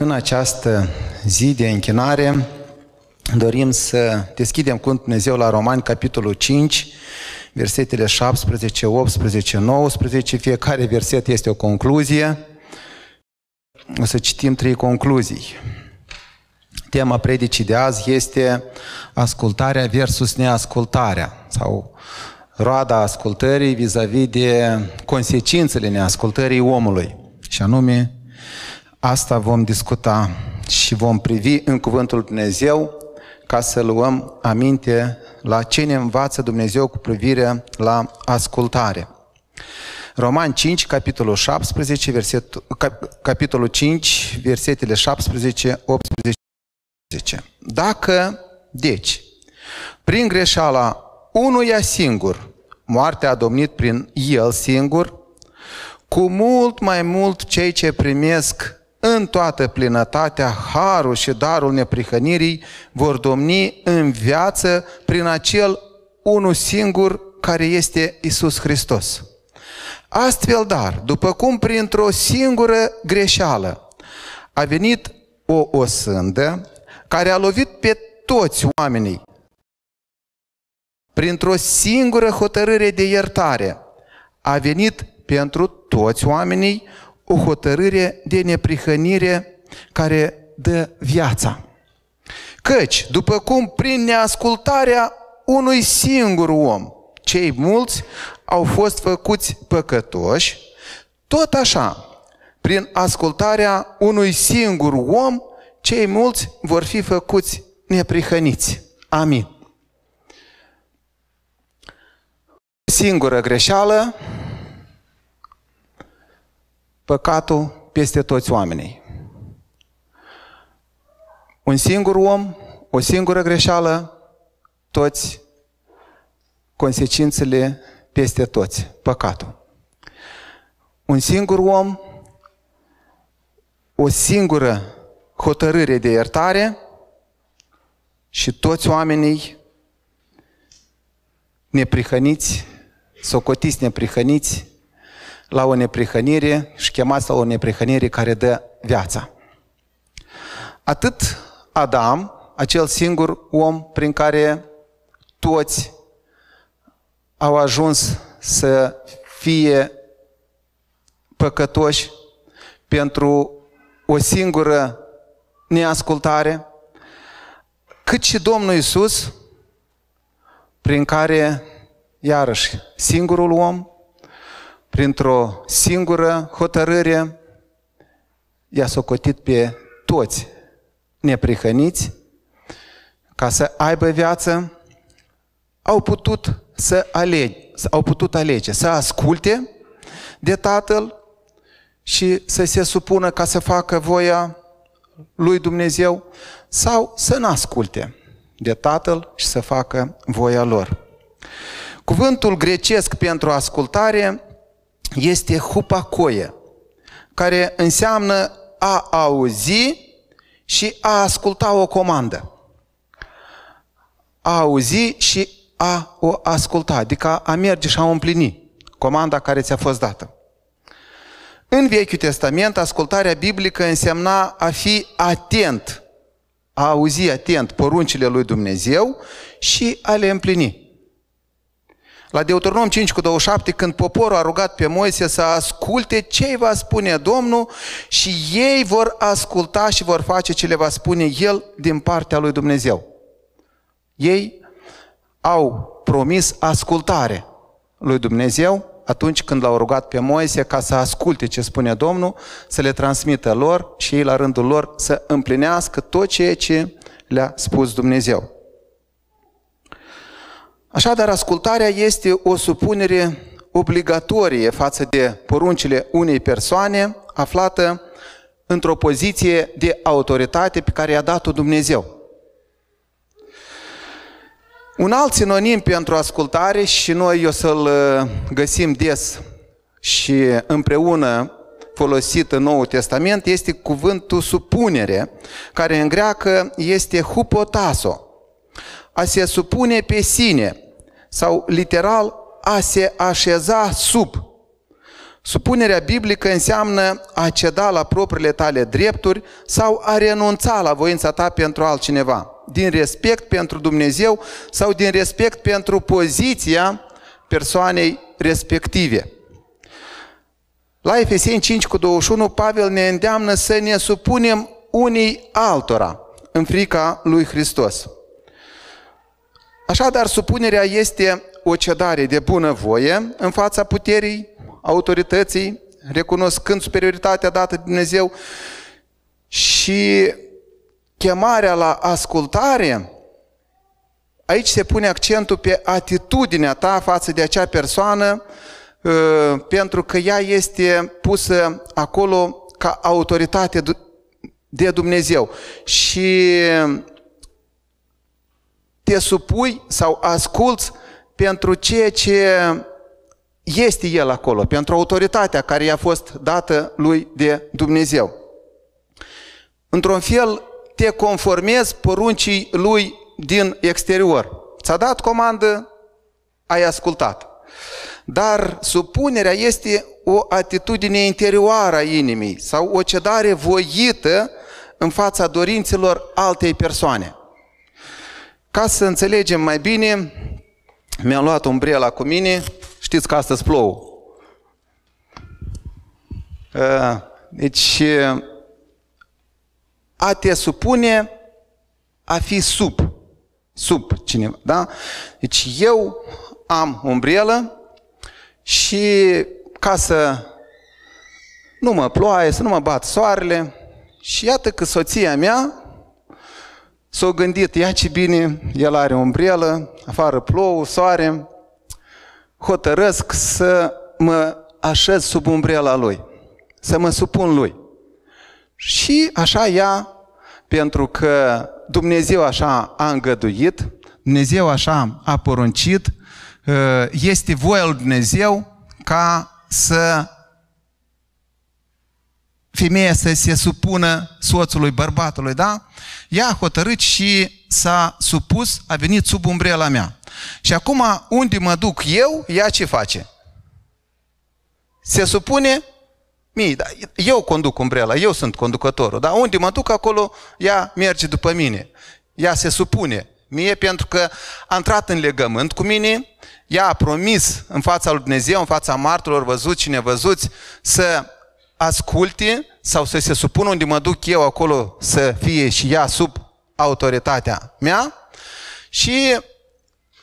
În această zi de închinare dorim să deschidem cu Dumnezeu la Romani, capitolul 5, versetele 17, 18, 19. Fiecare verset este o concluzie. O să citim trei concluzii. Tema predicii de azi este ascultarea versus neascultarea sau roada ascultării vis-a-vis de consecințele neascultării omului. Și anume, asta vom discuta și vom privi în Cuvântul Dumnezeu ca să luăm aminte la ce ne învață Dumnezeu cu privire la ascultare. Roman 5, capitolul 17, versetul, cap, capitolul 5, versetele 17, 18. Dacă, deci, prin greșeala unuia singur, moartea a domnit prin el singur, cu mult mai mult cei ce primesc în toată plinătatea harul și darul neprihănirii vor domni în viață prin acel unul singur care este Isus Hristos. Astfel, dar, după cum printr-o singură greșeală a venit o osândă care a lovit pe toți oamenii printr-o singură hotărâre de iertare, a venit pentru toți oamenii o hotărâre de neprihănire care dă viața. Căci, după cum prin neascultarea unui singur om, cei mulți au fost făcuți păcătoși, tot așa, prin ascultarea unui singur om, cei mulți vor fi făcuți neprihăniți. Amin. Singură greșeală, păcatul peste toți oamenii. Un singur om, o singură greșeală, toți consecințele peste toți, păcatul. Un singur om, o singură hotărâre de iertare și toți oamenii neprihăniți, socotiți neprihăniți, la o neprihănire și chemați la o neprihănire care dă viața. Atât Adam, acel singur om prin care toți au ajuns să fie păcătoși pentru o singură neascultare, cât și Domnul Isus, prin care, iarăși, singurul om, printr-o singură hotărâre, i-a socotit pe toți neprihăniți ca să aibă viață, au putut să alege, au putut alege, să asculte de Tatăl și să se supună ca să facă voia lui Dumnezeu sau să nu asculte de Tatăl și să facă voia lor. Cuvântul grecesc pentru ascultare este hupacoie, care înseamnă a auzi și a asculta o comandă. A auzi și a o asculta, adică a merge și a împlini comanda care ți-a fost dată. În Vechiul Testament, ascultarea biblică însemna a fi atent, a auzi atent poruncile lui Dumnezeu și a le împlini. La Deuteronom 5 cu 27, când poporul a rugat pe Moise să asculte ce îi va spune Domnul și ei vor asculta și vor face ce le va spune El din partea lui Dumnezeu. Ei au promis ascultare lui Dumnezeu atunci când l-au rugat pe Moise ca să asculte ce spune Domnul, să le transmită lor și ei la rândul lor să împlinească tot ceea ce le-a spus Dumnezeu. Așadar, ascultarea este o supunere obligatorie față de poruncile unei persoane aflată într-o poziție de autoritate pe care i-a dat-o Dumnezeu. Un alt sinonim pentru ascultare și noi o să-l uh, găsim des și împreună folosit în Noul Testament este cuvântul supunere, care în greacă este hupotaso, a se supune pe sine sau literal a se așeza sub. Supunerea biblică înseamnă a ceda la propriile tale drepturi sau a renunța la voința ta pentru altcineva, din respect pentru Dumnezeu sau din respect pentru poziția persoanei respective. La Efeseni 5 cu 21, Pavel ne îndeamnă să ne supunem unii altora în frica lui Hristos. Așadar, supunerea este o cedare de bunăvoie în fața puterii, autorității, recunoscând superioritatea dată de Dumnezeu și chemarea la ascultare, aici se pune accentul pe atitudinea ta față de acea persoană, uh, pentru că ea este pusă acolo ca autoritate de Dumnezeu. Și te supui sau asculți pentru ceea ce este El acolo, pentru autoritatea care i-a fost dată lui de Dumnezeu. Într-un fel, te conformezi poruncii lui din exterior. Ți-a dat comandă, ai ascultat. Dar supunerea este o atitudine interioară a inimii sau o cedare voită în fața dorințelor altei persoane. Ca să înțelegem mai bine, mi-am luat umbrela cu mine, știți că astăzi plouă. Ă, deci, a te supune, a fi sub, sub cineva, da? Deci eu am umbrelă și ca să nu mă ploaie, să nu mă bat soarele, și iată că soția mea s-a gândit, ia ce bine, el are o umbrelă, afară plouă, soare, hotărăsc să mă așez sub umbrela lui, să mă supun lui. Și așa ea, pentru că Dumnezeu așa a îngăduit, Dumnezeu așa a poruncit, ă, este voia lui Dumnezeu ca să femeia să se supună soțului, bărbatului, da? Ea a hotărât și s-a supus, a venit sub umbrela mea. Și acum, unde mă duc eu, ea ce face? Se supune mie, da, eu conduc umbrela, eu sunt conducătorul, dar unde mă duc acolo, ea merge după mine. Ea se supune mie pentru că a intrat în legământ cu mine, ea a promis în fața lui Dumnezeu, în fața martorilor văzuți și nevăzuți, să asculte sau să se supună unde mă duc eu acolo să fie și ea sub autoritatea mea. Și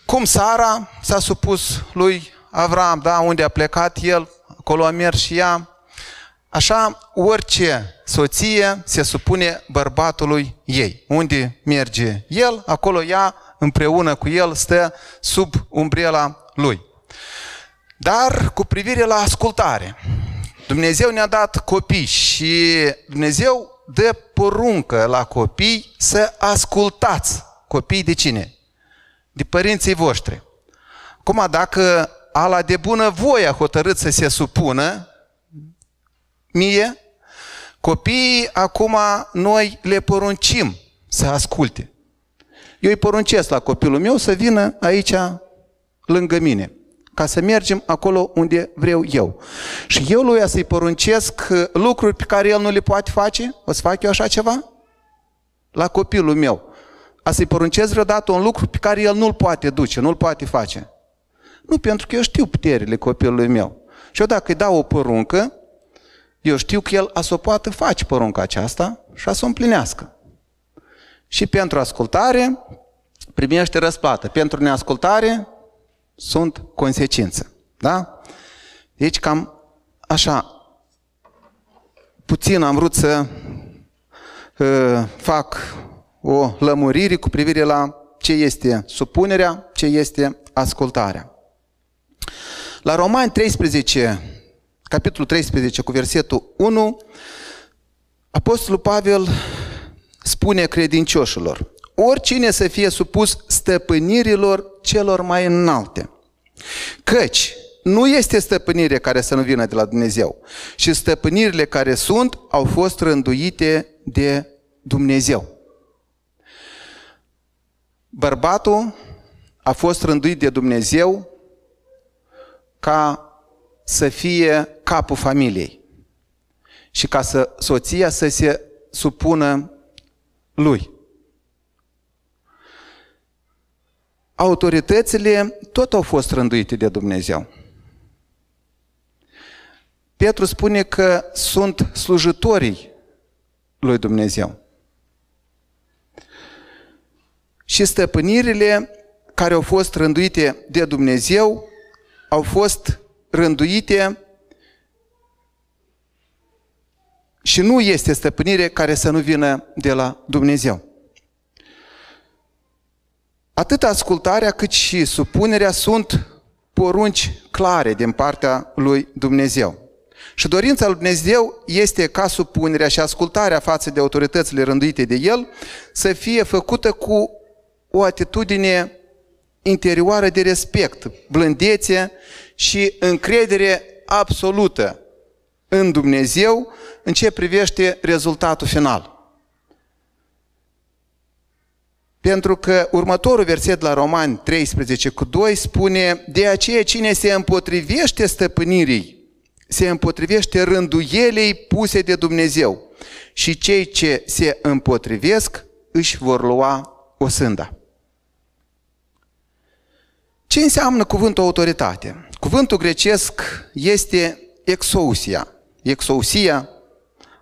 cum Sara s-a supus lui Avram, da, unde a plecat el, acolo a mers și ea. Așa, orice soție se supune bărbatului ei. Unde merge el, acolo ea împreună cu el stă sub umbrela lui. Dar cu privire la ascultare, Dumnezeu ne-a dat copii și Dumnezeu dă poruncă la copii să ascultați. Copii de cine? De părinții voștri. Acum, dacă ala de bună voie a hotărât să se supună mie, copiii acum noi le poruncim să asculte. Eu îi poruncesc la copilul meu să vină aici lângă mine ca să mergem acolo unde vreau eu. Și eu lui să-i poruncesc lucruri pe care el nu le poate face, o să fac eu așa ceva? La copilul meu. A să-i poruncesc vreodată un lucru pe care el nu-l poate duce, nu-l poate face. Nu, pentru că eu știu puterile copilului meu. Și eu dacă îi dau o poruncă, eu știu că el a să o poată face porunca aceasta și a să o împlinească. Și pentru ascultare primește răsplată. Pentru neascultare sunt consecințe. Da? Deci cam așa, puțin am vrut să uh, fac o lămurire cu privire la ce este supunerea, ce este ascultarea. La Romani 13, capitolul 13 cu versetul 1, Apostolul Pavel spune credincioșilor, oricine să fie supus stăpânirilor celor mai înalte. Căci nu este stăpânire care să nu vină de la Dumnezeu. Și stăpânirile care sunt au fost rânduite de Dumnezeu. Bărbatul a fost rânduit de Dumnezeu ca să fie capul familiei și ca să soția să se supună lui. Autoritățile tot au fost rânduite de Dumnezeu. Petru spune că sunt slujitorii lui Dumnezeu. Și stăpânirile care au fost rânduite de Dumnezeu au fost rânduite și nu este stăpânire care să nu vină de la Dumnezeu. Atât ascultarea cât și supunerea sunt porunci clare din partea lui Dumnezeu. Și dorința lui Dumnezeu este ca supunerea și ascultarea față de autoritățile rânduite de El să fie făcută cu o atitudine interioară de respect, blândețe și încredere absolută în Dumnezeu în ce privește rezultatul final. Pentru că următorul verset la Romani 13 cu 2 spune De aceea cine se împotrivește stăpânirii, se împotrivește rânduielei puse de Dumnezeu și cei ce se împotrivesc își vor lua o sânda. Ce înseamnă cuvântul autoritate? Cuvântul grecesc este exousia. Exousia,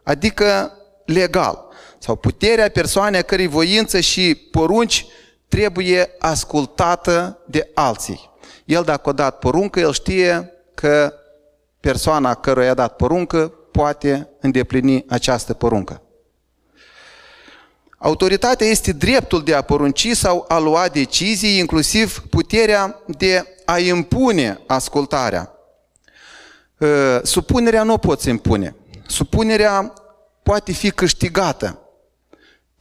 adică legal, sau puterea persoanei a cărei voință și porunci trebuie ascultată de alții. El dacă a dat poruncă, el știe că persoana căruia a dat poruncă poate îndeplini această poruncă. Autoritatea este dreptul de a porunci sau a lua decizii, inclusiv puterea de a impune ascultarea. Ă, supunerea nu o poți impune. Supunerea poate fi câștigată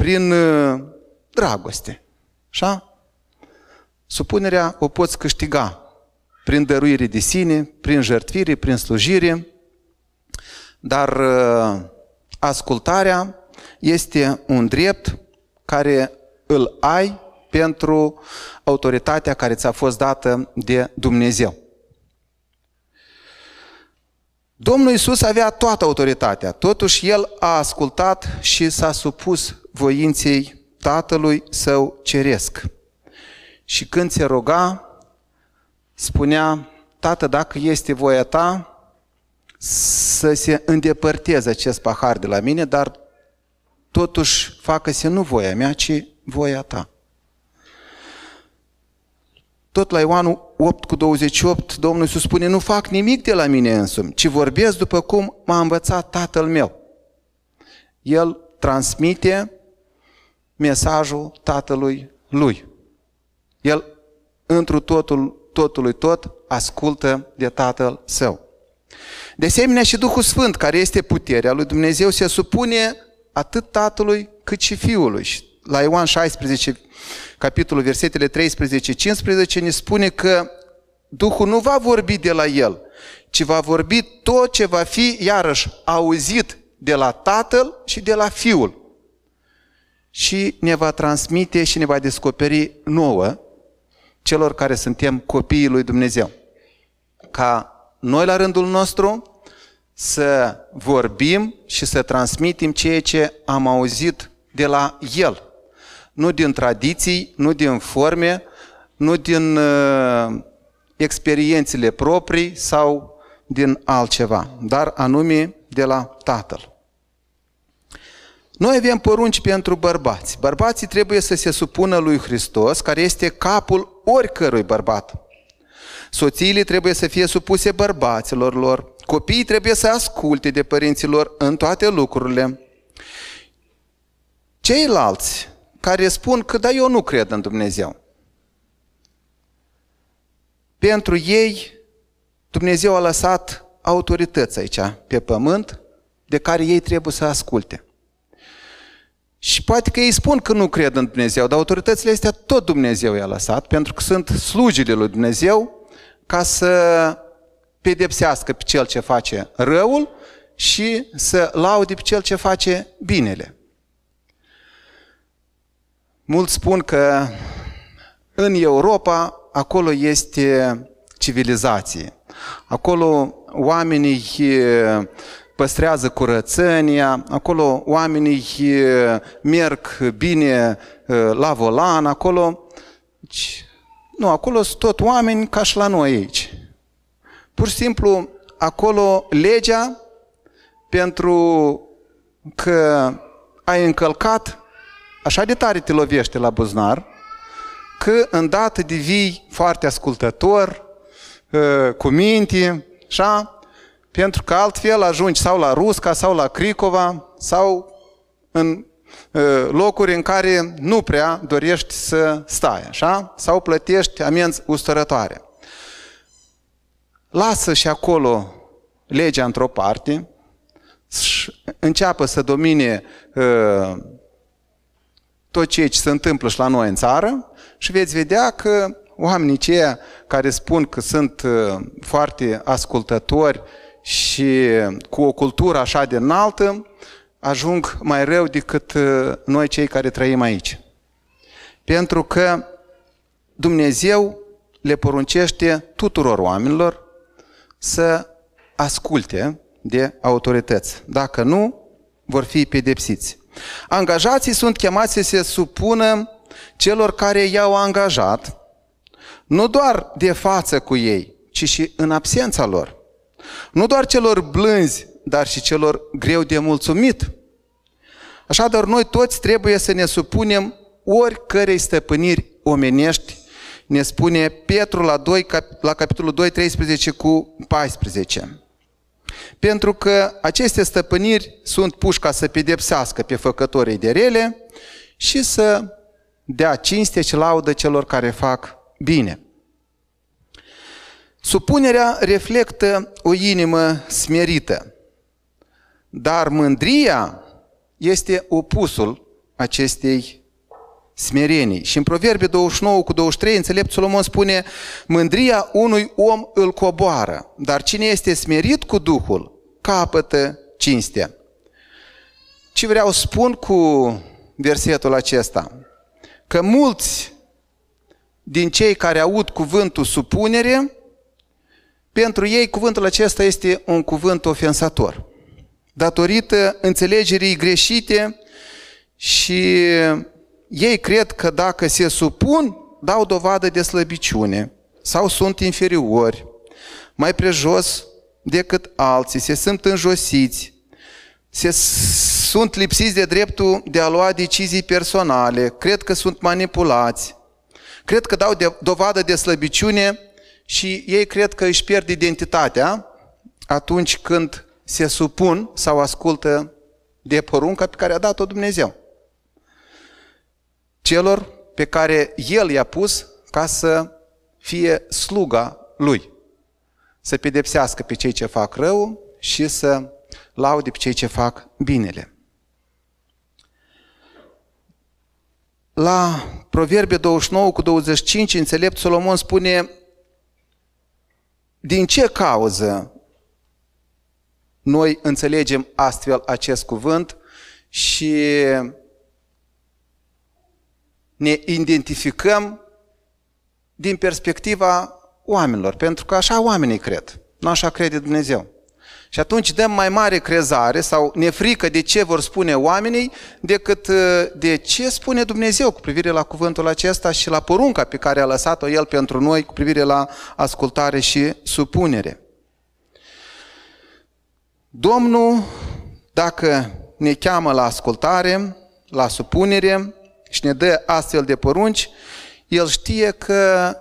prin ă, dragoste. Așa? Supunerea o poți câștiga prin dăruire de sine, prin jertfire, prin slujire, dar ă, ascultarea este un drept care îl ai pentru autoritatea care ți-a fost dată de Dumnezeu. Domnul Isus avea toată autoritatea, totuși El a ascultat și s-a supus voinței Tatălui Său Ceresc. Și când se ruga, spunea, Tată, dacă este voia Ta, să se îndepărteze acest pahar de la mine, dar totuși facă-se nu voia mea, ci voia ta. Tot la Ioan 8 cu 28, Domnul Iisus spune, nu fac nimic de la mine însumi, ci vorbesc după cum m-a învățat Tatăl meu. El transmite mesajul Tatălui Lui. El, întru totul, totului tot, ascultă de Tatăl Său. De asemenea și Duhul Sfânt, care este puterea lui Dumnezeu, se supune atât Tatălui cât și Fiului. La Ioan 16, capitolul versetele 13-15, ne spune că Duhul nu va vorbi de la El, ci va vorbi tot ce va fi, iarăși, auzit de la Tatăl și de la Fiul. Și ne va transmite și ne va descoperi nouă, celor care suntem copiii lui Dumnezeu. Ca noi la rândul nostru să vorbim și să transmitem ceea ce am auzit de la El. Nu din tradiții, nu din forme, nu din uh, experiențele proprii sau din altceva, dar anume de la Tatăl. Noi avem porunci pentru bărbați. Bărbații trebuie să se supună lui Hristos, care este capul oricărui bărbat. Soțiile trebuie să fie supuse bărbaților lor, Copiii trebuie să asculte de părinților în toate lucrurile. Ceilalți care spun că da, eu nu cred în Dumnezeu. Pentru ei, Dumnezeu a lăsat autorități aici, pe pământ, de care ei trebuie să asculte. Și poate că ei spun că nu cred în Dumnezeu, dar autoritățile astea tot Dumnezeu i-a lăsat, pentru că sunt slujile lui Dumnezeu, ca să pedepsească pe cel ce face răul și să laude pe cel ce face binele. Mulți spun că în Europa acolo este civilizație. Acolo oamenii păstrează curățenia, acolo oamenii merg bine la volan, acolo... Nu, acolo sunt tot oameni ca și la noi aici. Pur și simplu, acolo legea, pentru că ai încălcat, așa de tare te lovește la buznar, că îndată devii foarte ascultător, ă, cu minte, așa, pentru că altfel ajungi sau la Rusca, sau la Cricova, sau în ă, locuri în care nu prea dorești să stai, așa? Sau plătești amenzi usturătoare. Lasă și acolo legea într-o parte, înceapă să domine uh, tot ceea ce se întâmplă și la noi în țară și veți vedea că oamenii ceia care spun că sunt uh, foarte ascultători și cu o cultură așa de înaltă, ajung mai rău decât uh, noi cei care trăim aici. Pentru că Dumnezeu le poruncește tuturor oamenilor să asculte de autorități. Dacă nu, vor fi pedepsiți. Angajații sunt chemați să se supună celor care i-au angajat, nu doar de față cu ei, ci și în absența lor. Nu doar celor blânzi, dar și celor greu de mulțumit. Așadar, noi toți trebuie să ne supunem oricărei stăpâniri omenești, ne spune Petru la, 2, la capitolul 2, 13 cu 14. Pentru că aceste stăpâniri sunt puși ca să pedepsească pe făcătorii de rele și să dea cinste și laudă celor care fac bine. Supunerea reflectă o inimă smerită, dar mândria este opusul acestei smerenii. Și în Proverbe 29 cu 23, înțelept Solomon spune, mândria unui om îl coboară, dar cine este smerit cu Duhul, capătă cinstea. Ce vreau spun cu versetul acesta? Că mulți din cei care aud cuvântul supunere, pentru ei cuvântul acesta este un cuvânt ofensator. Datorită înțelegerii greșite și ei cred că dacă se supun, dau dovadă de slăbiciune sau sunt inferiori, mai prejos decât alții, se sunt înjosiți, se sunt lipsiți de dreptul de a lua decizii personale, cred că sunt manipulați, cred că dau de, dovadă de slăbiciune și ei cred că își pierd identitatea atunci când se supun sau ascultă de porunca pe care a dat-o Dumnezeu celor pe care El i-a pus ca să fie sluga Lui. Să pedepsească pe cei ce fac rău și să laude pe cei ce fac binele. La Proverbe 29 cu 25, înțelept Solomon spune din ce cauză noi înțelegem astfel acest cuvânt și ne identificăm din perspectiva oamenilor, pentru că așa oamenii cred, nu așa crede Dumnezeu. Și atunci dăm mai mare crezare sau ne frică de ce vor spune oamenii decât uh, de ce spune Dumnezeu cu privire la cuvântul acesta și la porunca pe care a lăsat-o El pentru noi cu privire la ascultare și supunere. Domnul, dacă ne cheamă la ascultare, la supunere, și ne dă astfel de porunci, El știe că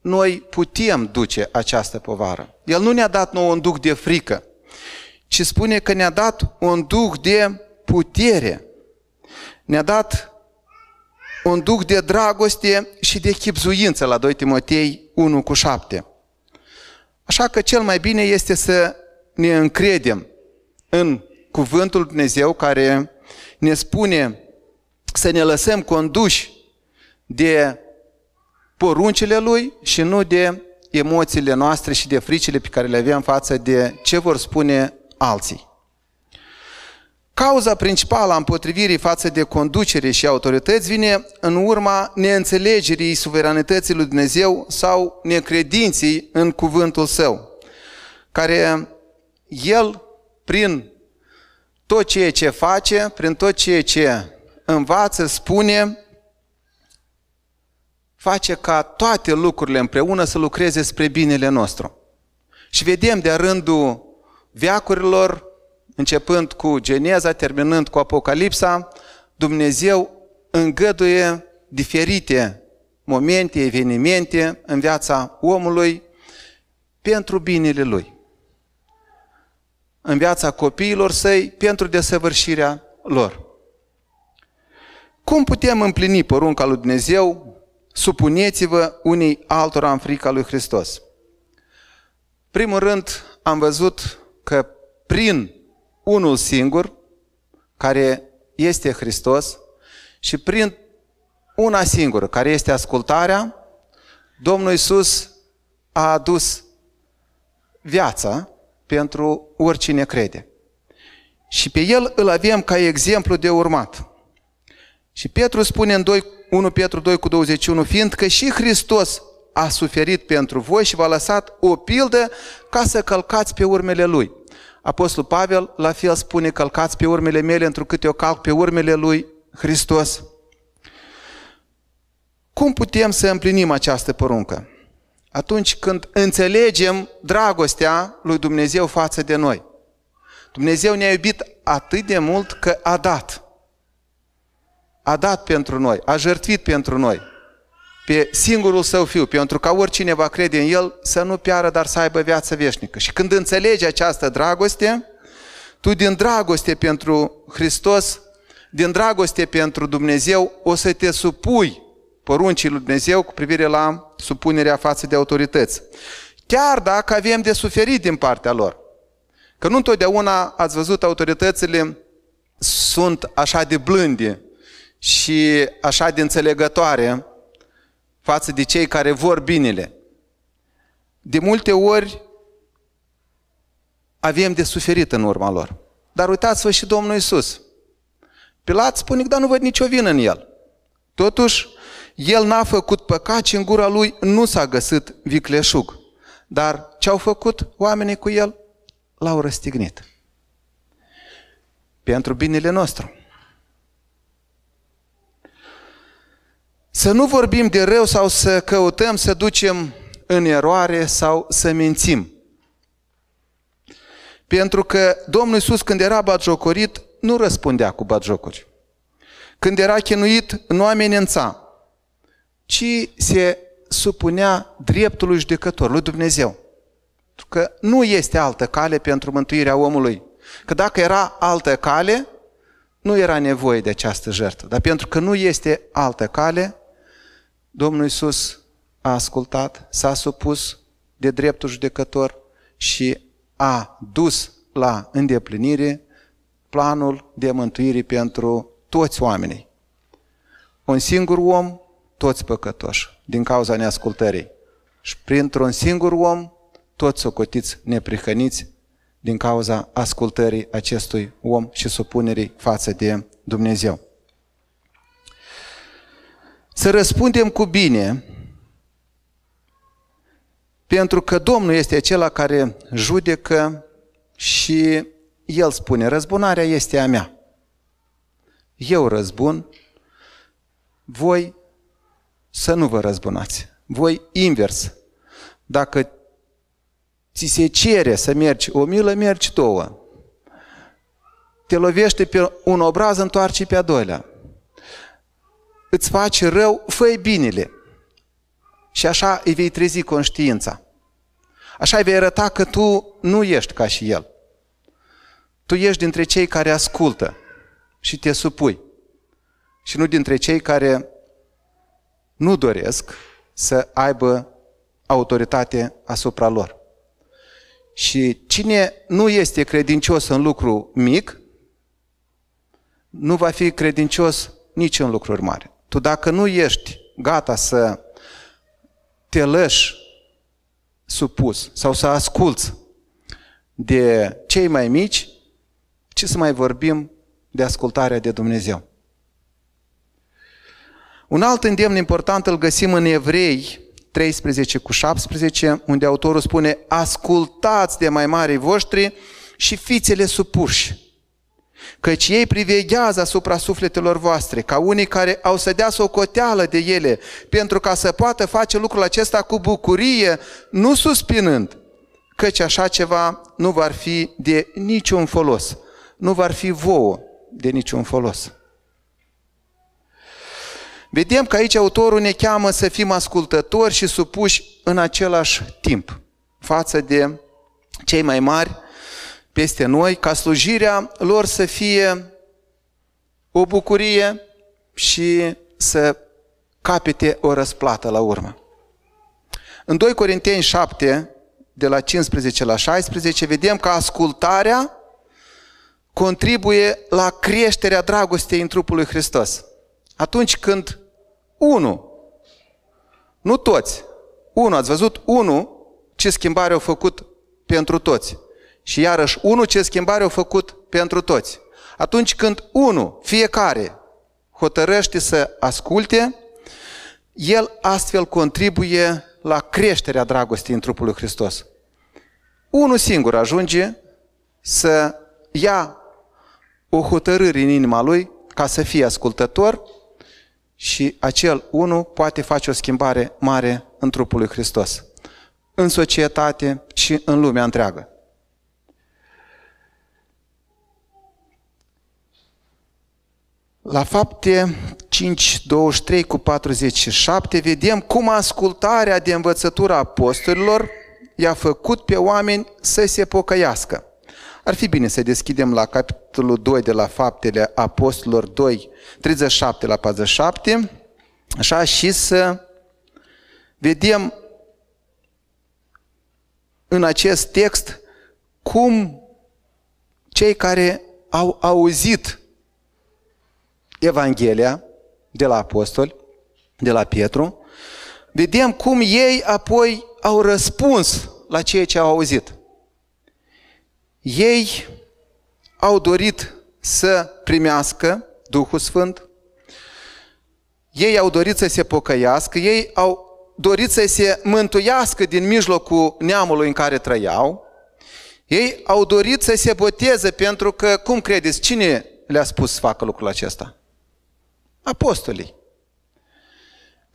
noi putem duce această povară. El nu ne-a dat nouă un duc de frică, ci spune că ne-a dat un duc de putere. Ne-a dat un duc de dragoste și de chipzuință la 2 Timotei 1 cu 7. Așa că cel mai bine este să ne încredem în cuvântul Dumnezeu care ne spune să ne lăsăm conduși de poruncile Lui și nu de emoțiile noastre și de fricile pe care le avem față de ce vor spune alții. Cauza principală a împotrivirii față de conducere și autorități vine în urma neînțelegerii suveranității lui Dumnezeu sau necredinții în cuvântul său. care el, prin tot ceea ce face, prin tot ceea ce învață, spune, face ca toate lucrurile împreună să lucreze spre binele nostru. Și vedem de rândul veacurilor, începând cu Geneza, terminând cu Apocalipsa, Dumnezeu îngăduie diferite momente, evenimente în viața omului pentru binele lui. În viața copiilor săi, pentru desăvârșirea lor. Cum putem împlini porunca lui Dumnezeu? Supuneți-vă unii altora în frica lui Hristos. Primul rând, am văzut că prin unul singur, care este Hristos, și prin una singură, care este ascultarea, Domnul Iisus a adus viața pentru oricine crede. Și pe El îl avem ca exemplu de urmat. Și Petru spune în 2, 1 Petru 2 cu 21, fiindcă și Hristos a suferit pentru voi și v-a lăsat o pildă ca să călcați pe urmele Lui. Apostolul Pavel la fel spune, călcați pe urmele mele, întrucât eu calc pe urmele Lui Hristos. Cum putem să împlinim această poruncă? Atunci când înțelegem dragostea lui Dumnezeu față de noi. Dumnezeu ne-a iubit atât de mult că a dat. A dat pentru noi, a jertfit pentru noi pe singurul său fiu, pentru ca oricine va crede în el să nu piară, dar să aibă viață veșnică. Și când înțelegi această dragoste, tu din dragoste pentru Hristos, din dragoste pentru Dumnezeu, o să te supui poruncii lui Dumnezeu cu privire la supunerea față de autorități. Chiar dacă avem de suferit din partea lor. Că nu întotdeauna ați văzut autoritățile sunt așa de blânde și așa de înțelegătoare față de cei care vor binele. De multe ori avem de suferit în urma lor. Dar uitați-vă și Domnul Isus. Pilat spune că dar nu văd nicio vină în el. Totuși, el n-a făcut păcat și în gura lui nu s-a găsit vicleșug. Dar ce au făcut oamenii cu el? L-au răstignit. Pentru binele nostru. Să nu vorbim de rău sau să căutăm să ducem în eroare sau să mințim. Pentru că Domnul Iisus când era batjocorit, nu răspundea cu batjocuri. Când era chinuit, nu amenința ci se supunea dreptului judecător, lui Dumnezeu. Că nu este altă cale pentru mântuirea omului. Că dacă era altă cale, nu era nevoie de această jertfă. Dar pentru că nu este altă cale, Domnul Iisus a ascultat, s-a supus de dreptul judecător și a dus la îndeplinire planul de mântuire pentru toți oamenii. Un singur om toți păcătoși, din cauza neascultării. Și printr-un singur om, toți socotiți neprihăniți din cauza ascultării acestui om și supunerii față de Dumnezeu. Să răspundem cu bine, pentru că Domnul este acela care judecă și El spune, răzbunarea este a mea. Eu răzbun, voi să nu vă răzbunați. Voi invers. Dacă ți se cere să mergi o milă, mergi două. Te lovește pe un obraz, întoarce pe a doilea. Îți faci rău, fă binele. Și așa îi vei trezi conștiința. Așa îi vei arăta că tu nu ești ca și el. Tu ești dintre cei care ascultă și te supui. Și nu dintre cei care nu doresc să aibă autoritate asupra lor. Și cine nu este credincios în lucru mic, nu va fi credincios nici în lucruri mari. Tu dacă nu ești gata să te lăși supus sau să asculți de cei mai mici, ce să mai vorbim de ascultarea de Dumnezeu. Un alt îndemn important îl găsim în Evrei 13 cu 17, unde autorul spune, ascultați de mai mari voștri și fiți-le supuși, căci ei priveghează asupra sufletelor voastre, ca unii care au să dea socoteală de ele, pentru ca să poată face lucrul acesta cu bucurie, nu suspinând, căci așa ceva nu va fi de niciun folos, nu va fi vouă de niciun folos. Vedem că aici autorul ne cheamă să fim ascultători și supuși în același timp față de cei mai mari peste noi, ca slujirea lor să fie o bucurie și să capete o răsplată la urmă. În 2 Corinteni 7, de la 15 la 16, vedem că ascultarea contribuie la creșterea dragostei în trupul lui Hristos. Atunci când unul, nu toți, unul, ați văzut, unul ce schimbare au făcut pentru toți. Și iarăși, unul ce schimbare au făcut pentru toți. Atunci când unul, fiecare, hotărăște să asculte, el astfel contribuie la creșterea dragostei în trupul lui Hristos. Unul singur ajunge să ia o hotărâre în inima lui ca să fie ascultător și acel unul poate face o schimbare mare în trupul lui Hristos, în societate și în lumea întreagă. La fapte 5, 23 cu 47 vedem cum ascultarea de învățătura apostolilor i-a făcut pe oameni să se pocăiască. Ar fi bine să deschidem la capitolul 2 de la Faptele Apostolilor 2, 37 la 47, așa și să vedem în acest text cum cei care au auzit Evanghelia de la apostoli, de la Pietru, vedem cum ei apoi au răspuns la ceea ce au auzit. Ei au dorit să primească Duhul Sfânt, ei au dorit să se pocăiască, ei au dorit să se mântuiască din mijlocul neamului în care trăiau, ei au dorit să se boteze pentru că, cum credeți, cine le-a spus să facă lucrul acesta? Apostolii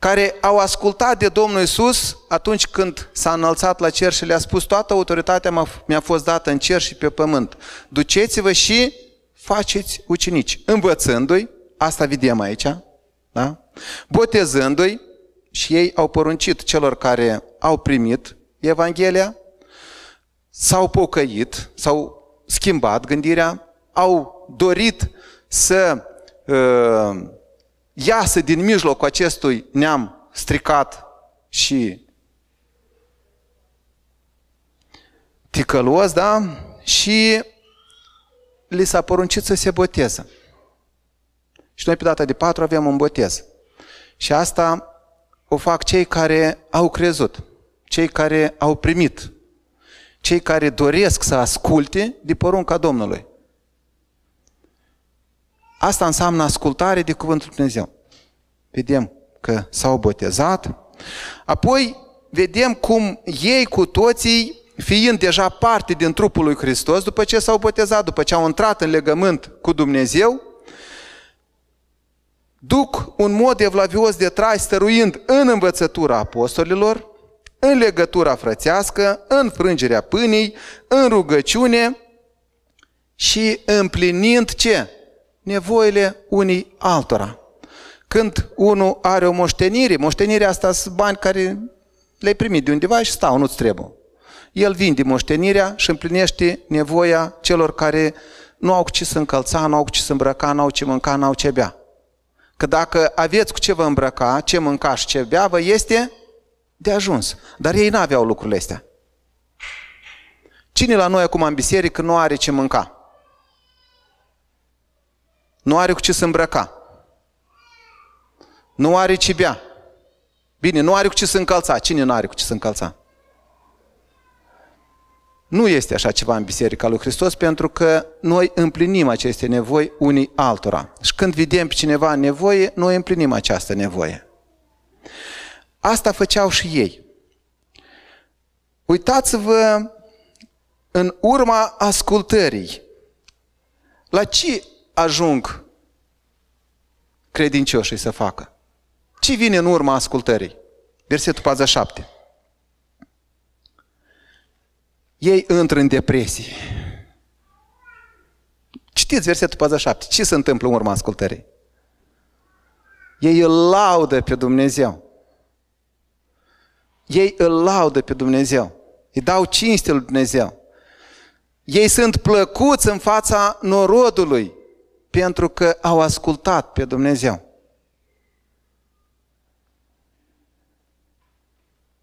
care au ascultat de Domnul Isus atunci când s-a înălțat la cer și le-a spus toată autoritatea mi-a fost dată în cer și pe pământ. Duceți-vă și faceți ucenici, învățându-i, asta vedem aici, da? botezându-i și ei au poruncit celor care au primit Evanghelia, s-au pocăit, s-au schimbat gândirea, au dorit să uh, iasă din mijlocul acestui neam stricat și ticălos, da? Și li s-a poruncit să se boteze. Și noi pe data de patru avem un botez. Și asta o fac cei care au crezut, cei care au primit, cei care doresc să asculte de porunca Domnului. Asta înseamnă ascultare de Cuvântul Dumnezeu. Vedem că s-au botezat. Apoi vedem cum ei cu toții, fiind deja parte din trupul lui Hristos, după ce s-au botezat, după ce au intrat în legământ cu Dumnezeu, duc un mod evlavios de trai stăruind în învățătura apostolilor, în legătura frățească, în frângerea pâinii, în rugăciune și împlinind ce? Nevoile unii altora. Când unul are o moștenire, moștenirea asta sunt bani care le-ai primit de undeva și stau, nu-ți trebuie. El vinde moștenirea și împlinește nevoia celor care nu au cu ce să încălța, nu au cu ce să îmbrăca, nu au ce mânca, nu au ce bea. Că dacă aveți cu ce vă îmbrăca, ce mânca și ce bea, vă este de ajuns. Dar ei n-aveau lucrurile astea. Cine la noi acum în biserică nu are ce mânca? Nu are cu ce să îmbrăca. Nu are ce bea. Bine, nu are cu ce să încălța. Cine nu are cu ce să încălța? Nu este așa ceva în Biserica lui Hristos pentru că noi împlinim aceste nevoi unii altora. Și când vedem pe cineva în nevoie, noi împlinim această nevoie. asta făceau și ei. Uitați-vă în urma ascultării. La ce ajung credincioșii să facă? Ce vine în urma ascultării? Versetul 47. Ei intră în depresie. Citiți versetul 47. Ce se întâmplă în urma ascultării? Ei îl laudă pe Dumnezeu. Ei îl laudă pe Dumnezeu. Îi dau cinste lui Dumnezeu. Ei sunt plăcuți în fața norodului pentru că au ascultat pe Dumnezeu.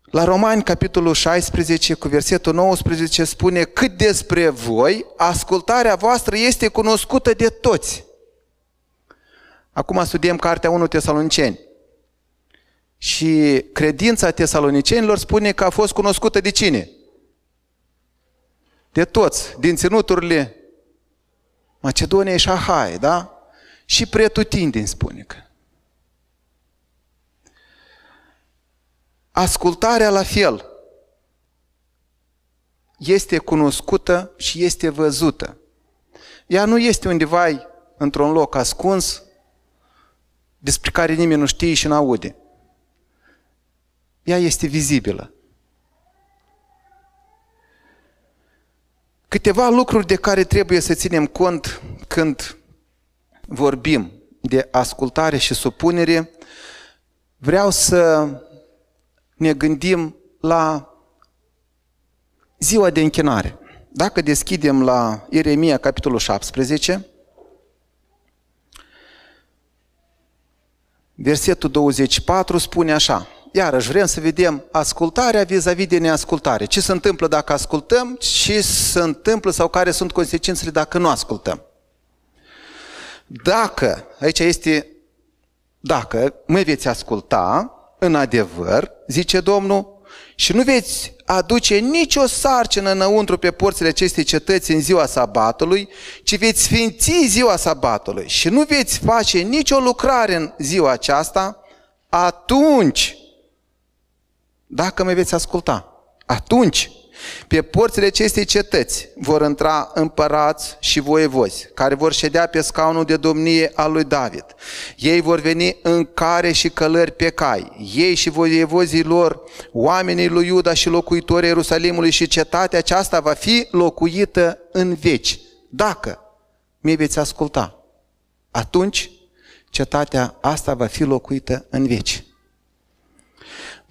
La Romani, capitolul 16, cu versetul 19, spune cât despre voi, ascultarea voastră este cunoscută de toți. Acum studiem cartea 1 Tesaloniceni. Și credința tesalonicenilor spune că a fost cunoscută de cine? De toți, din ținuturile Macedoniei și Ahai, da? Și pretutindeni spune că. Ascultarea la fel este cunoscută și este văzută. Ea nu este undeva într-un loc ascuns despre care nimeni nu știe și nu aude. Ea este vizibilă. Câteva lucruri de care trebuie să ținem cont când vorbim de ascultare și supunere, vreau să ne gândim la ziua de închinare. Dacă deschidem la Ieremia, capitolul 17, versetul 24 spune așa, iarăși vrem să vedem ascultarea vis-a-vis de neascultare. Ce se întâmplă dacă ascultăm, ce se întâmplă sau care sunt consecințele dacă nu ascultăm. Dacă, aici este, dacă mă veți asculta, în adevăr, zice Domnul, și nu veți aduce nicio sarcină înăuntru pe porțile acestei cetăți în ziua sabatului, ci veți sfinți ziua sabatului și nu veți face nicio lucrare în ziua aceasta, atunci, dacă mă veți asculta, atunci pe porțile acestei cetăți vor intra împărați și voievozi, care vor ședea pe scaunul de domnie al lui David. Ei vor veni în care și călări pe cai. Ei și voievozii lor, oamenii lui Iuda și locuitorii Ierusalimului și cetatea aceasta va fi locuită în veci. Dacă mi veți asculta, atunci cetatea asta va fi locuită în veci.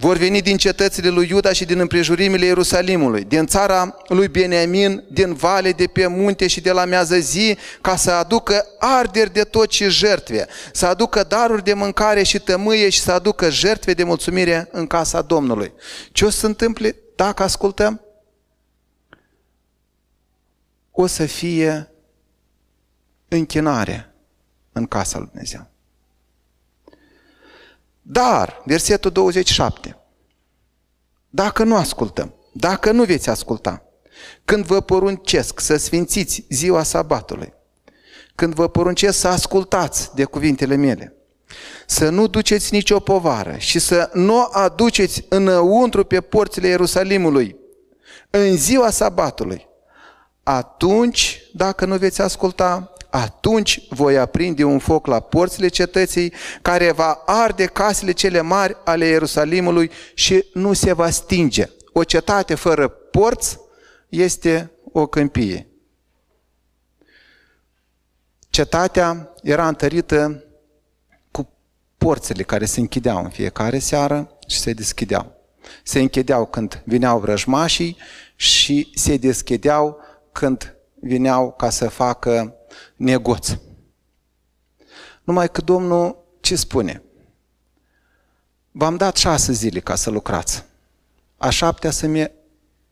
Vor veni din cetățile lui Iuda și din împrejurimile Ierusalimului, din țara lui Beniamin, din vale, de pe munte și de la mează zi, ca să aducă arderi de tot și jertve, să aducă daruri de mâncare și tămâie și să aducă jertve de mulțumire în casa Domnului. Ce o să se întâmple dacă ascultăm? O să fie închinare în casa lui Dumnezeu. Dar, versetul 27, dacă nu ascultăm, dacă nu veți asculta, când vă poruncesc să sfințiți ziua sabatului, când vă poruncesc să ascultați de cuvintele mele, să nu duceți nicio povară și să nu aduceți înăuntru pe porțile Ierusalimului în ziua sabatului, atunci, dacă nu veți asculta, atunci voi aprinde un foc la porțile cetății care va arde casele cele mari ale Ierusalimului și nu se va stinge. O cetate fără porți este o câmpie. Cetatea era întărită cu porțile care se închideau în fiecare seară și se deschideau. Se închideau când vineau vrăjmașii și se deschideau când vineau ca să facă negoț. Numai că Domnul ce spune? V-am dat șase zile ca să lucrați. A șaptea să mi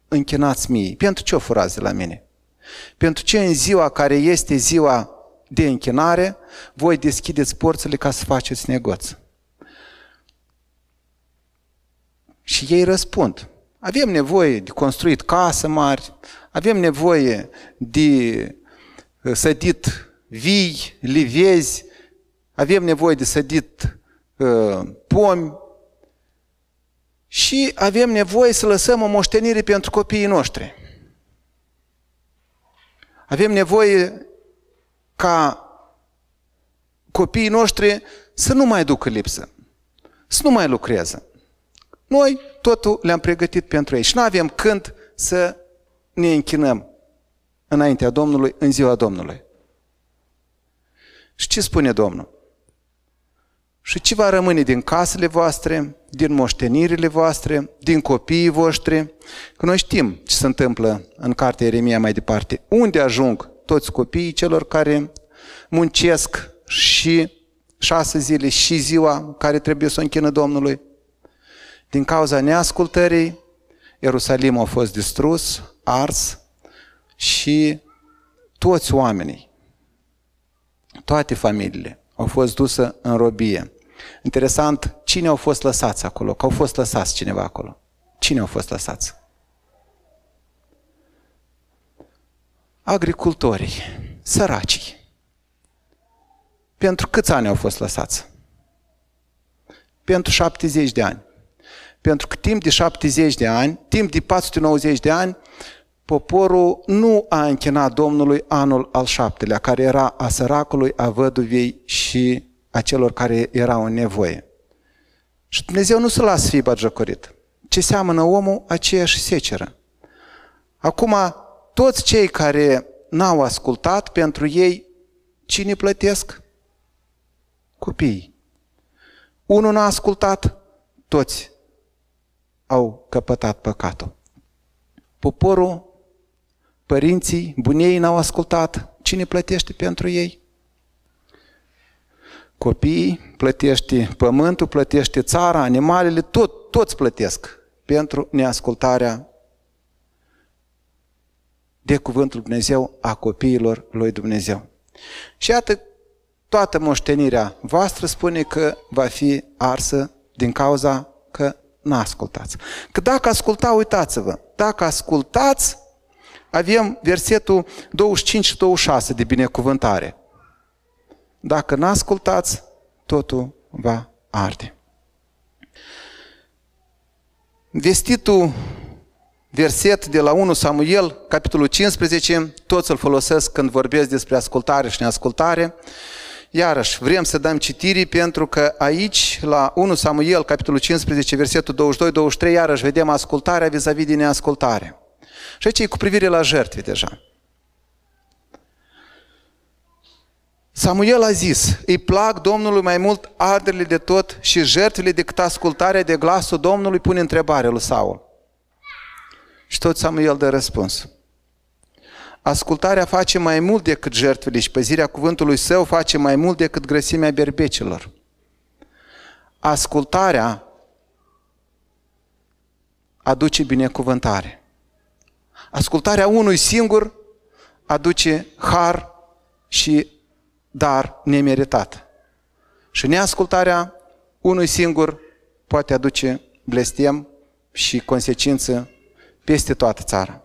închinați mie. Pentru ce o furați de la mine? Pentru ce în ziua care este ziua de închinare, voi deschideți porțile ca să faceți negoț? Și ei răspund. Avem nevoie de construit case mari, avem nevoie de sădit vii, livezi, avem nevoie de sădit uh, pomi, Și avem nevoie să lăsăm o moștenire pentru copiii noștri. Avem nevoie ca copiii noștri să nu mai ducă lipsă, să nu mai lucreze. Noi totul le-am pregătit pentru ei și nu avem când să ne închinăm înaintea Domnului în ziua Domnului. Și ce spune Domnul? Și ce va rămâne din casele voastre, din moștenirile voastre, din copiii voștri? Că noi știm ce se întâmplă în cartea Ieremia mai departe. Unde ajung toți copiii celor care muncesc și șase zile și ziua care trebuie să o închină Domnului? Din cauza neascultării, Ierusalim a fost distrus, ars și toți oamenii, toate familiile au fost duse în robie. Interesant, cine au fost lăsați acolo? Că au fost lăsați cineva acolo. Cine au fost lăsați? Agricultorii, săracii. Pentru câți ani au fost lăsați? Pentru 70 de ani. Pentru că timp de 70 de ani, timp de 490 de ani, poporul nu a închinat Domnului anul al șaptelea, care era a săracului, a văduvei și a celor care erau în nevoie. Și Dumnezeu nu se lasă fi bagiocorit. Ce seamănă omul, aceeași seceră. Acum, toți cei care n-au ascultat, pentru ei, cine plătesc? Copiii. Unul n-a ascultat, toți au căpătat păcatul. Poporul, părinții, bunei n-au ascultat. Cine plătește pentru ei? Copiii, plătește pământul, plătește țara, animalele, tot, toți plătesc pentru neascultarea de cuvântul Dumnezeu a copiilor lui Dumnezeu. Și iată, toată moștenirea voastră spune că va fi arsă din cauza că nu ascultați. Că dacă asculta, uitați-vă, dacă ascultați, avem versetul 25 și 26 de binecuvântare. Dacă nu ascultați, totul va arde. Vestitul verset de la 1 Samuel, capitolul 15, toți îl folosesc când vorbesc despre ascultare și neascultare. Iarăși, vrem să dăm citiri pentru că aici, la 1 Samuel, capitolul 15, versetul 22-23, iarăși vedem ascultarea vis-a-vis de neascultare. Și aici e cu privire la jertfe deja. Samuel a zis, îi plac Domnului mai mult arderile de tot și jertfele decât ascultarea de glasul Domnului, pune întrebare lui Saul. Și tot Samuel dă răspuns. Ascultarea face mai mult decât jertfele și păzirea cuvântului său face mai mult decât grăsimea berbecilor. Ascultarea aduce binecuvântare. Ascultarea unui singur aduce har și dar nemeritat. Și neascultarea unui singur poate aduce blestem și consecință peste toată țara.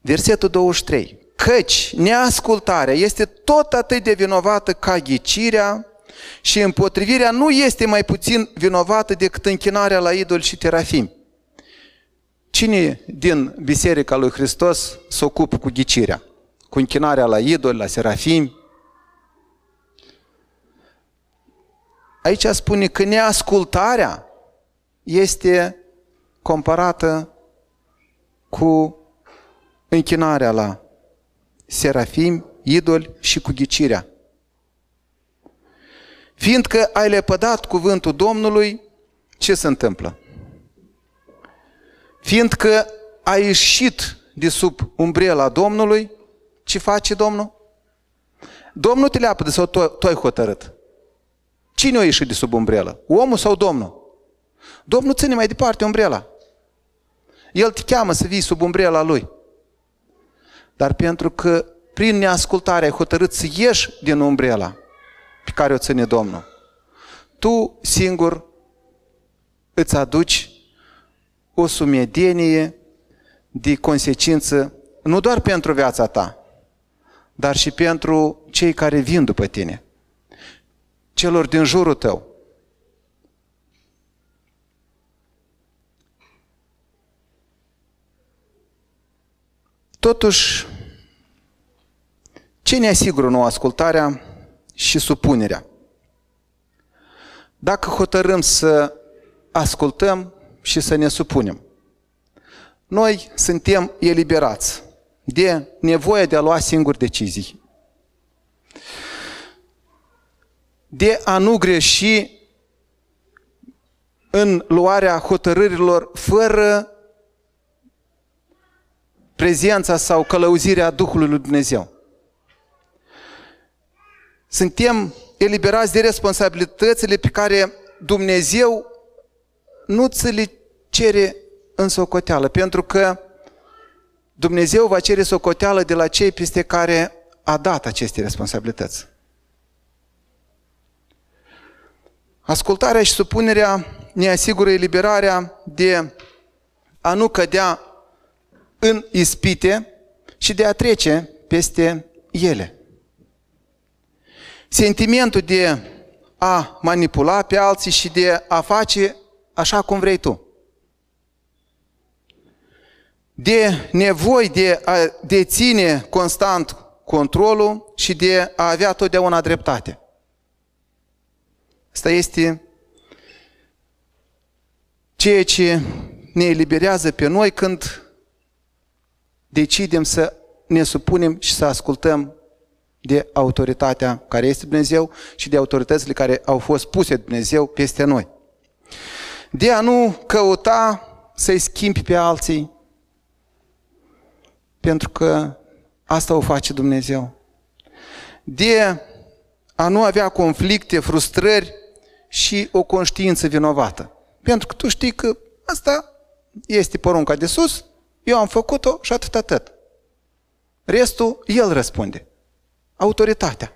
Versetul 23. Căci neascultarea este tot atât de vinovată ca ghicirea și împotrivirea nu este mai puțin vinovată decât închinarea la idol și terafim. Cine din Biserica lui Hristos se ocupă cu ghicirea? Cu închinarea la idol, la serafim? Aici spune că neascultarea este comparată cu închinarea la serafim, idoli și cu ghicirea. Fiindcă ai lepădat cuvântul Domnului, ce se întâmplă? Fiindcă ai ieșit de sub umbrela Domnului, ce face Domnul? Domnul te leapă de sau tu, tu ai hotărât? Cine a ieșit de sub umbrelă? Omul sau Domnul? Domnul ține mai departe umbrela. El te cheamă să vii sub umbrela Lui. Dar pentru că prin neascultare ai hotărât să ieși din umbrela pe care o ține Domnul, tu singur îți aduci o sumedenie de consecință, nu doar pentru viața ta, dar și pentru cei care vin după tine, celor din jurul tău. Totuși, ce ne asigură nouă ascultarea și supunerea? Dacă hotărâm să ascultăm, și să ne supunem, noi suntem eliberați de nevoia de a lua singuri decizii, de a nu greși în luarea hotărârilor fără prezența sau călăuzirea Duhului Lui Dumnezeu. Suntem eliberați de responsabilitățile pe care Dumnezeu nu ți le cere în socoteală, pentru că Dumnezeu va cere socoteală de la cei peste care a dat aceste responsabilități. Ascultarea și supunerea ne asigură eliberarea de a nu cădea în ispite și de a trece peste ele. Sentimentul de a manipula pe alții și de a face așa cum vrei tu. De nevoi de a deține constant controlul și de a avea totdeauna dreptate. Asta este ceea ce ne eliberează pe noi când decidem să ne supunem și să ascultăm de autoritatea care este Dumnezeu și de autoritățile care au fost puse de Dumnezeu peste noi. De a nu căuta să-i schimbi pe alții, pentru că asta o face Dumnezeu. De a nu avea conflicte, frustrări și o conștiință vinovată. Pentru că tu știi că asta este porunca de sus, eu am făcut-o și atât, atât. Restul, el răspunde. Autoritatea.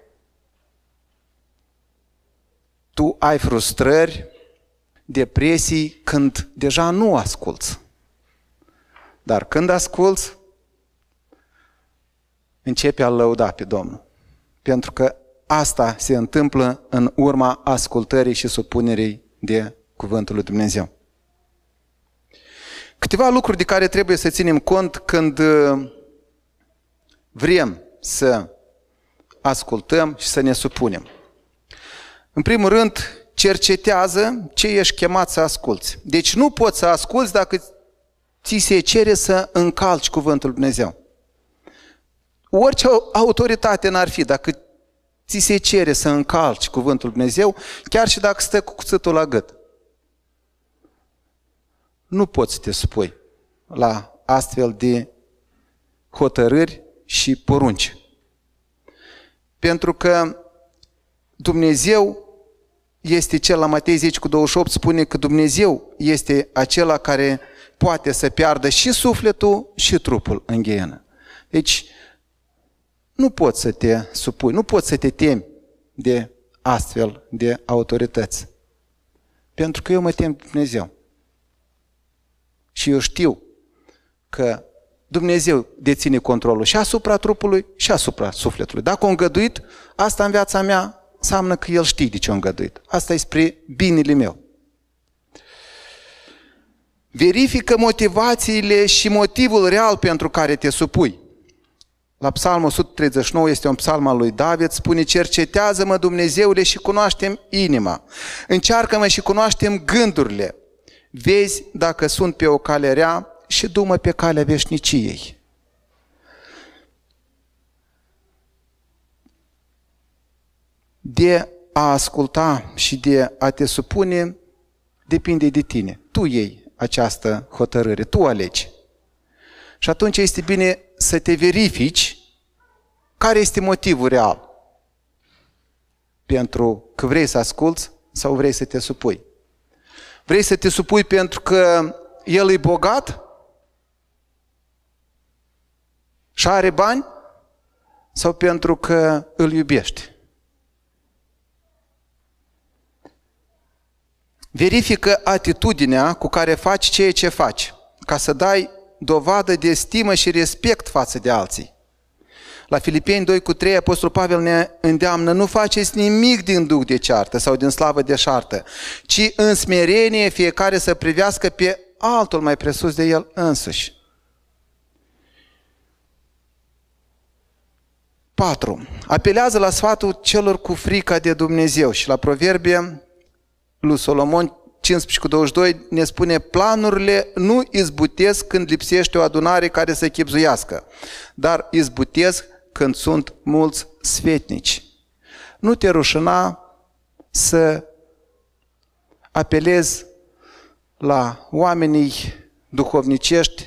Tu ai frustrări, depresii când deja nu asculți. Dar când asculți, începe a lăuda pe Domnul. Pentru că asta se întâmplă în urma ascultării și supunerii de Cuvântul lui Dumnezeu. Câteva lucruri de care trebuie să ținem cont când uh, vrem să ascultăm și să ne supunem. În primul rând, cercetează ce ești chemat să asculți. Deci nu poți să asculți dacă ți se cere să încalci cuvântul lui Dumnezeu. Orice autoritate n-ar fi, dacă ți se cere să încalci cuvântul lui Dumnezeu, chiar și dacă stă cu cuțitul la gât nu poți să te spui la astfel de hotărâri și porunci. Pentru că Dumnezeu este cel la Matei 10 cu 28 spune că Dumnezeu este acela care poate să piardă și sufletul și trupul în ghienă. Deci, nu poți să te supui, nu poți să te temi de astfel de autorități. Pentru că eu mă tem de Dumnezeu. Și eu știu că Dumnezeu deține controlul și asupra trupului și asupra sufletului. Dacă o îngăduit, asta în viața mea înseamnă că El știe de ce o îngăduit. Asta e spre binele meu. Verifică motivațiile și motivul real pentru care te supui. La psalmul 139 este un psalm al lui David, spune, cercetează-mă Dumnezeule și cunoaștem inima. Încearcă-mă și cunoaștem gândurile vezi dacă sunt pe o cale rea și dumă pe calea veșniciei. De a asculta și de a te supune depinde de tine. Tu iei această hotărâre, tu alegi. Și atunci este bine să te verifici care este motivul real pentru că vrei să asculți sau vrei să te supui. Vrei să te supui pentru că el e bogat? Și are bani? Sau pentru că îl iubești? Verifică atitudinea cu care faci ceea ce faci, ca să dai dovadă de stimă și respect față de alții. La Filipeni 2 cu 3, Apostol Pavel ne îndeamnă, nu faceți nimic din duc de ceartă sau din slavă de șartă, ci în smerenie fiecare să privească pe altul mai presus de el însuși. 4. Apelează la sfatul celor cu frica de Dumnezeu și la proverbie lui Solomon 15 cu 22 ne spune planurile nu izbutesc când lipsește o adunare care să chipzuiască, dar izbutesc când sunt mulți sfetnici. Nu te rușina să apelezi la oamenii duhovnicești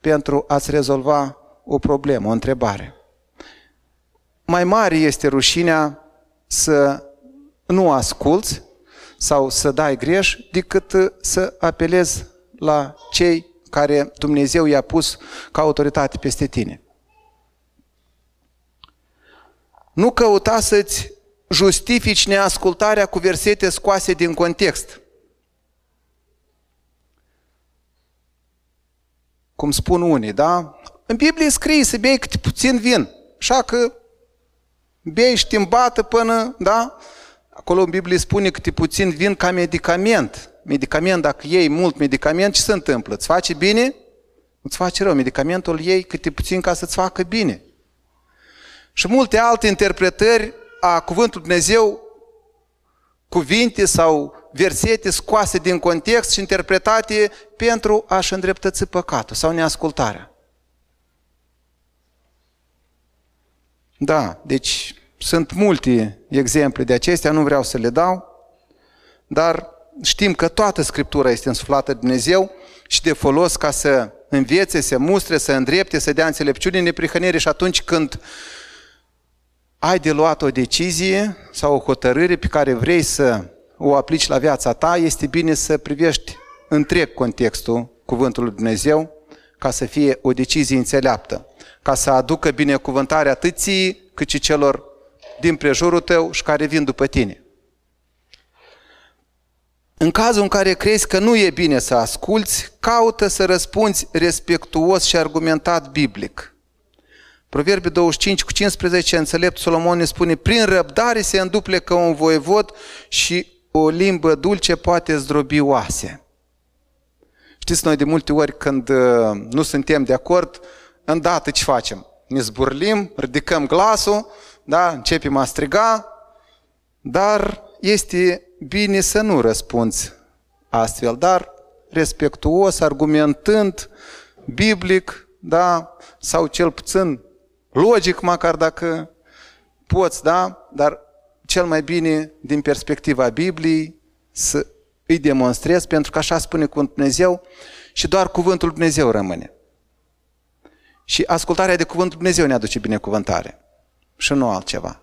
pentru a-ți rezolva o problemă, o întrebare. Mai mare este rușinea să nu asculți sau să dai greș decât să apelezi la cei care Dumnezeu i-a pus ca autoritate peste tine. Nu căuta să-ți justifici neascultarea cu versete scoase din context. Cum spun unii, da? În Biblie scrie să bei câte puțin vin. Așa că bei și bată până, da? Acolo în Biblie spune câte puțin vin ca medicament. Medicament, dacă iei mult medicament, ce se întâmplă? Îți face bine? Îți face rău. Medicamentul iei câte puțin ca să-ți facă bine. Și multe alte interpretări a Cuvântului Dumnezeu, cuvinte sau versete scoase din context și interpretate pentru a-și îndreptăți păcatul sau neascultarea. Da, deci sunt multe exemple de acestea, nu vreau să le dau, dar știm că toată Scriptura este însuflată de Dumnezeu și de folos ca să învețe, să mustre, să îndrepte, să dea înțelepciune, neprihănire și atunci când ai de luat o decizie sau o hotărâre pe care vrei să o aplici la viața ta, este bine să privești întreg contextul cuvântului Dumnezeu ca să fie o decizie înțeleaptă, ca să aducă binecuvântarea atât ție cât și celor din prejurul tău și care vin după tine. În cazul în care crezi că nu e bine să asculți, caută să răspunzi respectuos și argumentat biblic. Proverbiul 25 cu 15, înțelept Solomon ne spune, prin răbdare se înduplecă un voievod și o limbă dulce poate zdrobi oase. Știți, noi de multe ori când uh, nu suntem de acord, îndată ce facem? Ne zburlim, ridicăm glasul, da? începem a striga, dar este bine să nu răspunzi astfel, dar respectuos, argumentând, biblic, da? sau cel puțin logic, măcar dacă poți, da? dar cel mai bine din perspectiva Bibliei să îi demonstrezi, pentru că așa spune cuvântul Dumnezeu și doar cuvântul Dumnezeu rămâne. Și ascultarea de cuvântul Dumnezeu ne aduce binecuvântare și nu altceva.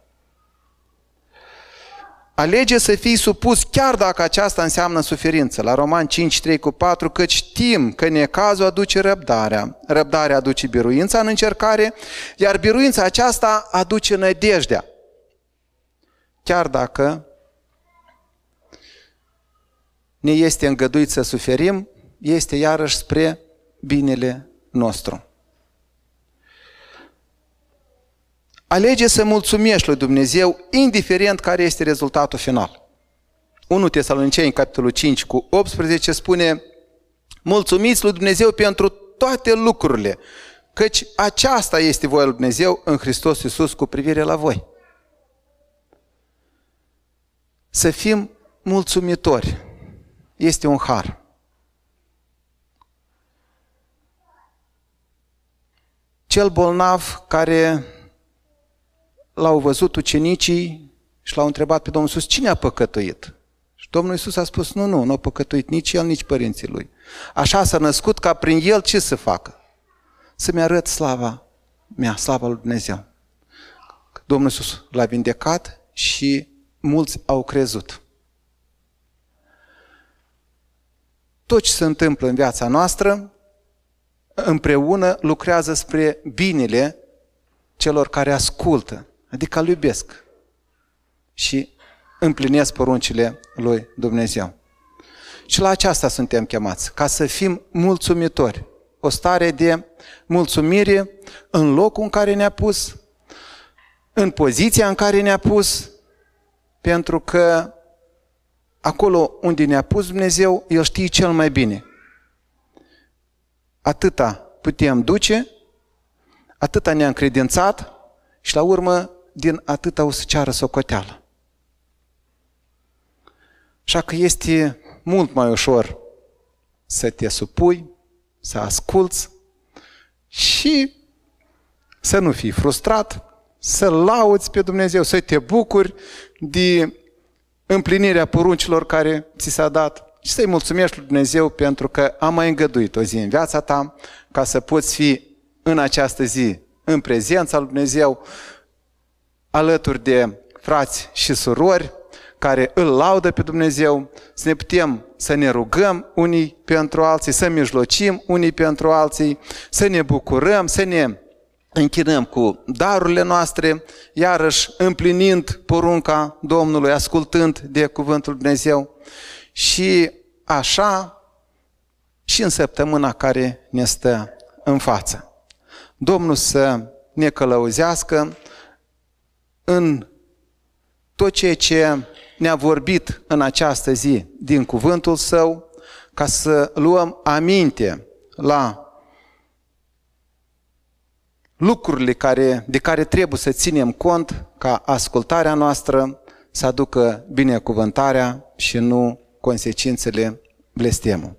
Alege să fii supus chiar dacă aceasta înseamnă suferință. La Roman 5, 3 cu 4, că știm că necazul aduce răbdarea. Răbdarea aduce biruința în încercare, iar biruința aceasta aduce nădejdea. Chiar dacă ne este îngăduit să suferim, este iarăși spre binele nostru. Alege să mulțumești lui Dumnezeu, indiferent care este rezultatul final. 1 Tesaloniceni, capitolul 5 cu 18, spune Mulțumiți lui Dumnezeu pentru toate lucrurile, căci aceasta este voia lui Dumnezeu în Hristos Iisus cu privire la voi. Să fim mulțumitori este un har. Cel bolnav care l-au văzut ucenicii și l-au întrebat pe Domnul Iisus, cine a păcătuit? Și Domnul Iisus a spus, nu, nu, nu a păcătuit nici el, nici părinții lui. Așa s-a născut ca prin el ce să facă? Să-mi arăt slava mea, slava lui Dumnezeu. Domnul Iisus l-a vindecat și mulți au crezut. Tot ce se întâmplă în viața noastră, împreună lucrează spre binele celor care ascultă adică îl iubesc și împlinesc poruncile lui Dumnezeu. Și la aceasta suntem chemați, ca să fim mulțumitori. O stare de mulțumire în locul în care ne-a pus, în poziția în care ne-a pus, pentru că acolo unde ne-a pus Dumnezeu, El știe cel mai bine. Atâta putem duce, atâta ne-a încredințat, și la urmă din atâta o să ceară socoteală. Așa că este mult mai ușor să te supui, să asculți și să nu fii frustrat, să lauți pe Dumnezeu, să te bucuri de împlinirea poruncilor care ți s-a dat și să-i mulțumești lui Dumnezeu pentru că a mai îngăduit o zi în viața ta ca să poți fi în această zi în prezența lui Dumnezeu alături de frați și surori care îl laudă pe Dumnezeu, să ne putem să ne rugăm unii pentru alții, să mijlocim unii pentru alții, să ne bucurăm, să ne închinăm cu darurile noastre, iarăși împlinind porunca Domnului, ascultând de cuvântul Dumnezeu și așa și în săptămâna care ne stă în față. Domnul să ne călăuzească în tot ceea ce ne-a vorbit în această zi din cuvântul Său, ca să luăm aminte la lucrurile care, de care trebuie să ținem cont ca ascultarea noastră să aducă binecuvântarea și nu consecințele blestemul.